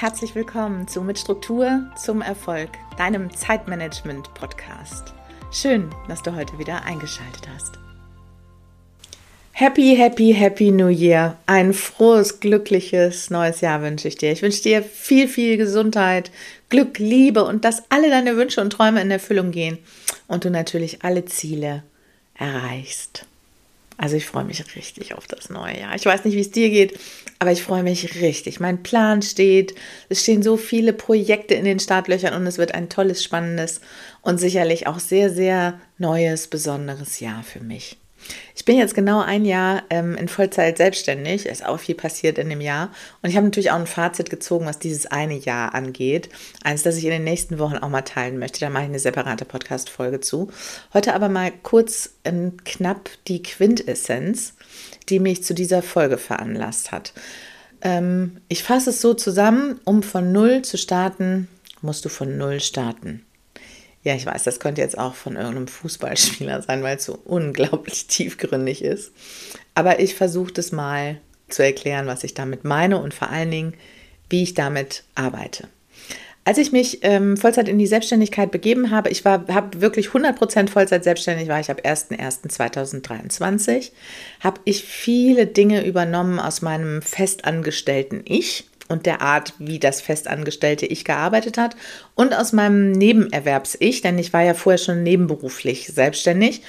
Herzlich willkommen zu Mit Struktur zum Erfolg, deinem Zeitmanagement-Podcast. Schön, dass du heute wieder eingeschaltet hast. Happy, happy, happy New Year. Ein frohes, glückliches neues Jahr wünsche ich dir. Ich wünsche dir viel, viel Gesundheit, Glück, Liebe und dass alle deine Wünsche und Träume in Erfüllung gehen und du natürlich alle Ziele erreichst. Also ich freue mich richtig auf das neue Jahr. Ich weiß nicht, wie es dir geht, aber ich freue mich richtig. Mein Plan steht. Es stehen so viele Projekte in den Startlöchern und es wird ein tolles, spannendes und sicherlich auch sehr, sehr neues, besonderes Jahr für mich. Ich bin jetzt genau ein Jahr ähm, in Vollzeit selbstständig. Es ist auch viel passiert in dem Jahr. Und ich habe natürlich auch ein Fazit gezogen, was dieses eine Jahr angeht. Eins, das ich in den nächsten Wochen auch mal teilen möchte. Da mache ich eine separate Podcast-Folge zu. Heute aber mal kurz ähm, knapp die Quintessenz, die mich zu dieser Folge veranlasst hat. Ähm, ich fasse es so zusammen, um von Null zu starten, musst du von Null starten. Ja, ich weiß, das könnte jetzt auch von irgendeinem Fußballspieler sein, weil es so unglaublich tiefgründig ist. Aber ich versuche das mal zu erklären, was ich damit meine und vor allen Dingen, wie ich damit arbeite. Als ich mich ähm, Vollzeit in die Selbstständigkeit begeben habe, ich war, wirklich 100% Vollzeit selbstständig, war ich ab 01.01.2023, habe ich viele Dinge übernommen aus meinem festangestellten Ich und der Art, wie das festangestellte Ich gearbeitet hat und aus meinem Nebenerwerbs-Ich, denn ich war ja vorher schon nebenberuflich selbstständig.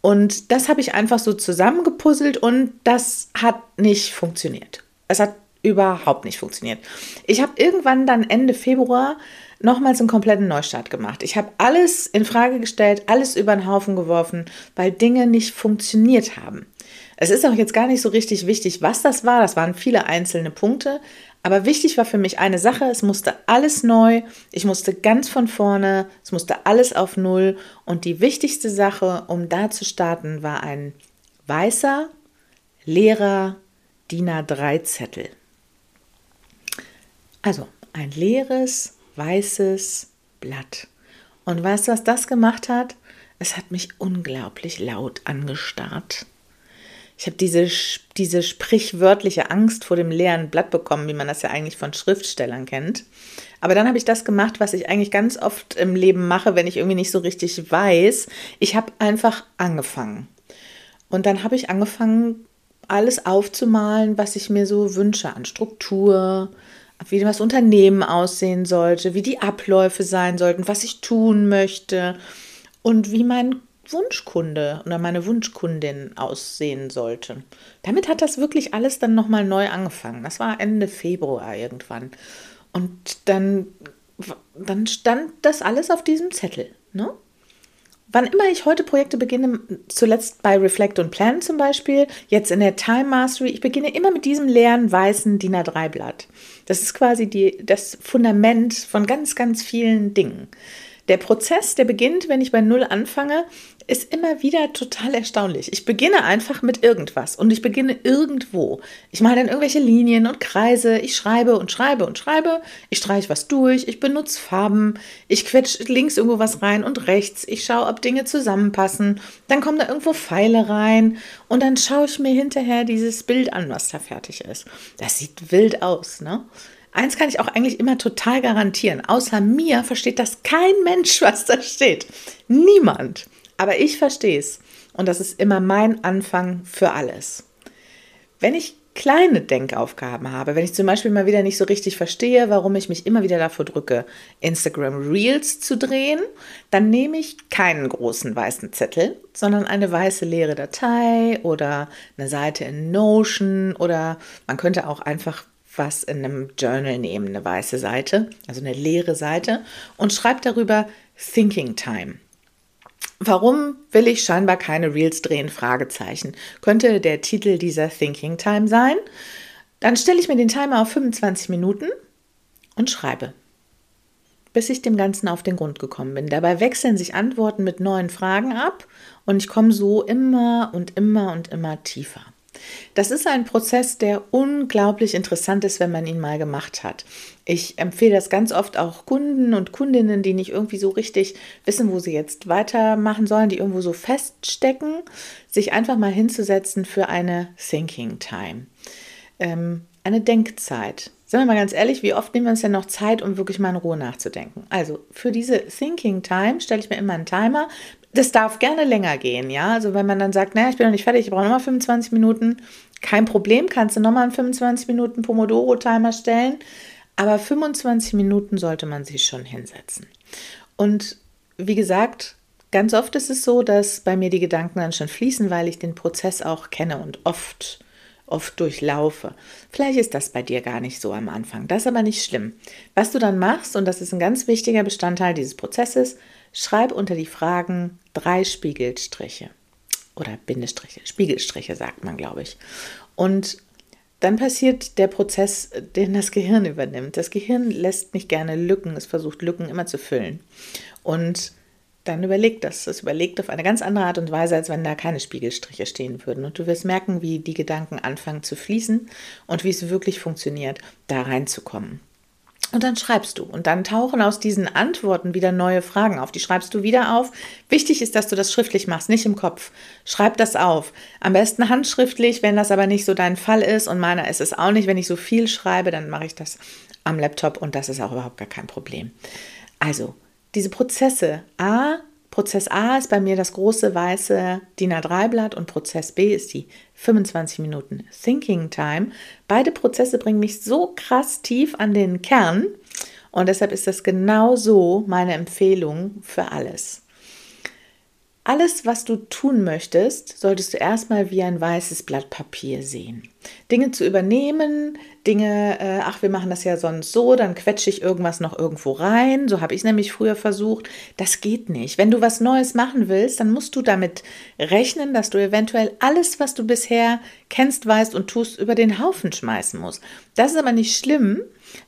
Und das habe ich einfach so zusammengepuzzelt und das hat nicht funktioniert. Es hat überhaupt nicht funktioniert. Ich habe irgendwann dann Ende Februar nochmals einen kompletten Neustart gemacht. Ich habe alles in Frage gestellt, alles über den Haufen geworfen, weil Dinge nicht funktioniert haben. Es ist auch jetzt gar nicht so richtig wichtig, was das war. Das waren viele einzelne Punkte. Aber wichtig war für mich eine Sache, es musste alles neu, ich musste ganz von vorne, es musste alles auf Null. Und die wichtigste Sache, um da zu starten, war ein weißer, leerer DIN A3-Zettel. Also ein leeres, weißes Blatt. Und weißt du, was das gemacht hat? Es hat mich unglaublich laut angestarrt. Ich habe diese, diese sprichwörtliche Angst vor dem leeren Blatt bekommen, wie man das ja eigentlich von Schriftstellern kennt. Aber dann habe ich das gemacht, was ich eigentlich ganz oft im Leben mache, wenn ich irgendwie nicht so richtig weiß. Ich habe einfach angefangen. Und dann habe ich angefangen, alles aufzumalen, was ich mir so wünsche an Struktur, wie das Unternehmen aussehen sollte, wie die Abläufe sein sollten, was ich tun möchte und wie mein Wunschkunde oder meine Wunschkundin aussehen sollte. Damit hat das wirklich alles dann nochmal neu angefangen. Das war Ende Februar irgendwann. Und dann, dann stand das alles auf diesem Zettel. Ne? Wann immer ich heute Projekte beginne, zuletzt bei Reflect und Plan zum Beispiel, jetzt in der Time Mastery, ich beginne immer mit diesem leeren weißen DIN A3-Blatt. Das ist quasi die, das Fundament von ganz, ganz vielen Dingen. Der Prozess, der beginnt, wenn ich bei Null anfange, ist immer wieder total erstaunlich. Ich beginne einfach mit irgendwas und ich beginne irgendwo. Ich mache dann irgendwelche Linien und Kreise, ich schreibe und schreibe und schreibe, ich streiche was durch, ich benutze Farben, ich quetsche links irgendwo was rein und rechts, ich schaue, ob Dinge zusammenpassen, dann kommen da irgendwo Pfeile rein und dann schaue ich mir hinterher dieses Bild an, was da fertig ist. Das sieht wild aus, ne? Eins kann ich auch eigentlich immer total garantieren. Außer mir versteht das kein Mensch, was da steht. Niemand. Aber ich verstehe es. Und das ist immer mein Anfang für alles. Wenn ich kleine Denkaufgaben habe, wenn ich zum Beispiel mal wieder nicht so richtig verstehe, warum ich mich immer wieder davor drücke, Instagram Reels zu drehen, dann nehme ich keinen großen weißen Zettel, sondern eine weiße leere Datei oder eine Seite in Notion oder man könnte auch einfach was in einem Journal nehmen, eine weiße Seite, also eine leere Seite und schreibe darüber Thinking Time. Warum will ich scheinbar keine Reels drehen? Fragezeichen. Könnte der Titel dieser Thinking Time sein? Dann stelle ich mir den Timer auf 25 Minuten und schreibe, bis ich dem Ganzen auf den Grund gekommen bin. Dabei wechseln sich Antworten mit neuen Fragen ab und ich komme so immer und immer und immer tiefer. Das ist ein Prozess, der unglaublich interessant ist, wenn man ihn mal gemacht hat. Ich empfehle das ganz oft auch Kunden und Kundinnen, die nicht irgendwie so richtig wissen, wo sie jetzt weitermachen sollen, die irgendwo so feststecken, sich einfach mal hinzusetzen für eine Thinking Time. Ähm, eine Denkzeit Sagen wir mal ganz ehrlich, wie oft nehmen wir uns denn noch Zeit, um wirklich mal in Ruhe nachzudenken? Also für diese Thinking Time stelle ich mir immer einen Timer. Das darf gerne länger gehen, ja. Also wenn man dann sagt, naja, ich bin noch nicht fertig, ich brauche nochmal 25 Minuten, kein Problem, kannst du nochmal einen 25 Minuten Pomodoro-Timer stellen. Aber 25 Minuten sollte man sich schon hinsetzen. Und wie gesagt, Ganz oft ist es so, dass bei mir die Gedanken dann schon fließen, weil ich den Prozess auch kenne und oft, oft durchlaufe. Vielleicht ist das bei dir gar nicht so am Anfang. Das ist aber nicht schlimm. Was du dann machst, und das ist ein ganz wichtiger Bestandteil dieses Prozesses, schreib unter die Fragen drei Spiegelstriche. Oder Bindestriche, Spiegelstriche sagt man, glaube ich. Und dann passiert der Prozess, den das Gehirn übernimmt. Das Gehirn lässt nicht gerne Lücken, es versucht Lücken immer zu füllen. Und dann überleg das. Es überlegt auf eine ganz andere Art und Weise, als wenn da keine Spiegelstriche stehen würden. Und du wirst merken, wie die Gedanken anfangen zu fließen und wie es wirklich funktioniert, da reinzukommen. Und dann schreibst du. Und dann tauchen aus diesen Antworten wieder neue Fragen auf. Die schreibst du wieder auf. Wichtig ist, dass du das schriftlich machst, nicht im Kopf. Schreib das auf. Am besten handschriftlich, wenn das aber nicht so dein Fall ist. Und meiner ist es auch nicht. Wenn ich so viel schreibe, dann mache ich das am Laptop und das ist auch überhaupt gar kein Problem. Also, diese Prozesse. A, Prozess A ist bei mir das große weiße DIN A3-Blatt und Prozess B ist die 25 Minuten Thinking Time. Beide Prozesse bringen mich so krass tief an den Kern und deshalb ist das genau so meine Empfehlung für alles. Alles, was du tun möchtest, solltest du erstmal wie ein weißes Blatt Papier sehen. Dinge zu übernehmen, Dinge, äh, ach, wir machen das ja sonst so, dann quetsche ich irgendwas noch irgendwo rein. So habe ich es nämlich früher versucht. Das geht nicht. Wenn du was Neues machen willst, dann musst du damit rechnen, dass du eventuell alles, was du bisher kennst, weißt und tust, über den Haufen schmeißen musst. Das ist aber nicht schlimm,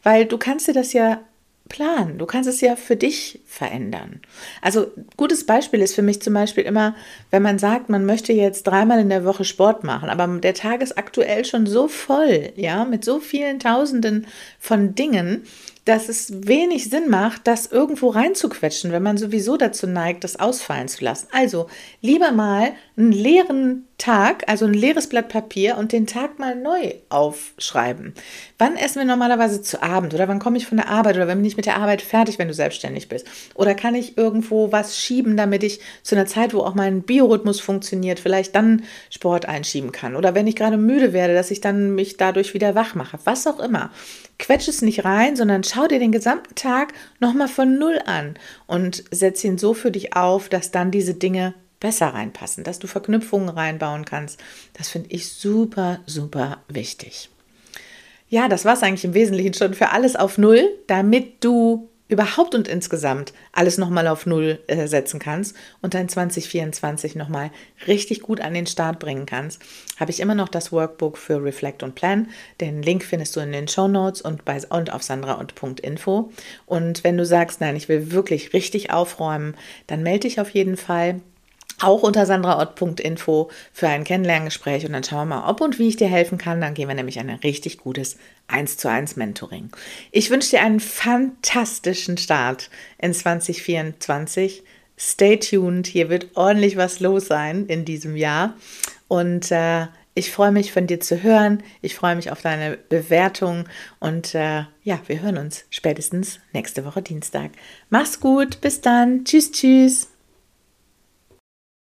weil du kannst dir das ja planen. Du kannst es ja für dich verändern. Also gutes Beispiel ist für mich zum Beispiel immer, wenn man sagt, man möchte jetzt dreimal in der Woche Sport machen, aber der Tag ist aktuell schon so voll, ja, mit so vielen Tausenden von Dingen, dass es wenig Sinn macht, das irgendwo reinzuquetschen, wenn man sowieso dazu neigt, das ausfallen zu lassen. Also lieber mal einen leeren Tag, also ein leeres Blatt Papier und den Tag mal neu aufschreiben. Wann essen wir normalerweise zu Abend oder wann komme ich von der Arbeit oder wenn bin ich mit der Arbeit fertig, wenn du selbstständig bist? Oder kann ich irgendwo was schieben, damit ich zu einer Zeit, wo auch mein Biorhythmus funktioniert, vielleicht dann Sport einschieben kann? Oder wenn ich gerade müde werde, dass ich dann mich dadurch wieder wach mache? Was auch immer. Quetsch es nicht rein, sondern schau dir den gesamten Tag nochmal von Null an und setz ihn so für dich auf, dass dann diese Dinge besser reinpassen, dass du Verknüpfungen reinbauen kannst. Das finde ich super, super wichtig. Ja, das war es eigentlich im Wesentlichen schon für alles auf Null, damit du überhaupt und insgesamt alles nochmal auf Null äh, setzen kannst und dein 2024 nochmal richtig gut an den Start bringen kannst, habe ich immer noch das Workbook für Reflect und Plan. Den Link findest du in den Show Notes und, bei, und auf sandra und .info. Und wenn du sagst, nein, ich will wirklich richtig aufräumen, dann melde dich auf jeden Fall auch unter sandraort.info für ein Kennenlerngespräch und dann schauen wir mal, ob und wie ich dir helfen kann. Dann gehen wir nämlich ein richtig gutes 1 zu 1 Mentoring. Ich wünsche dir einen fantastischen Start in 2024. Stay tuned, hier wird ordentlich was los sein in diesem Jahr und äh, ich freue mich von dir zu hören. Ich freue mich auf deine Bewertung und äh, ja, wir hören uns spätestens nächste Woche Dienstag. Mach's gut, bis dann. Tschüss, tschüss.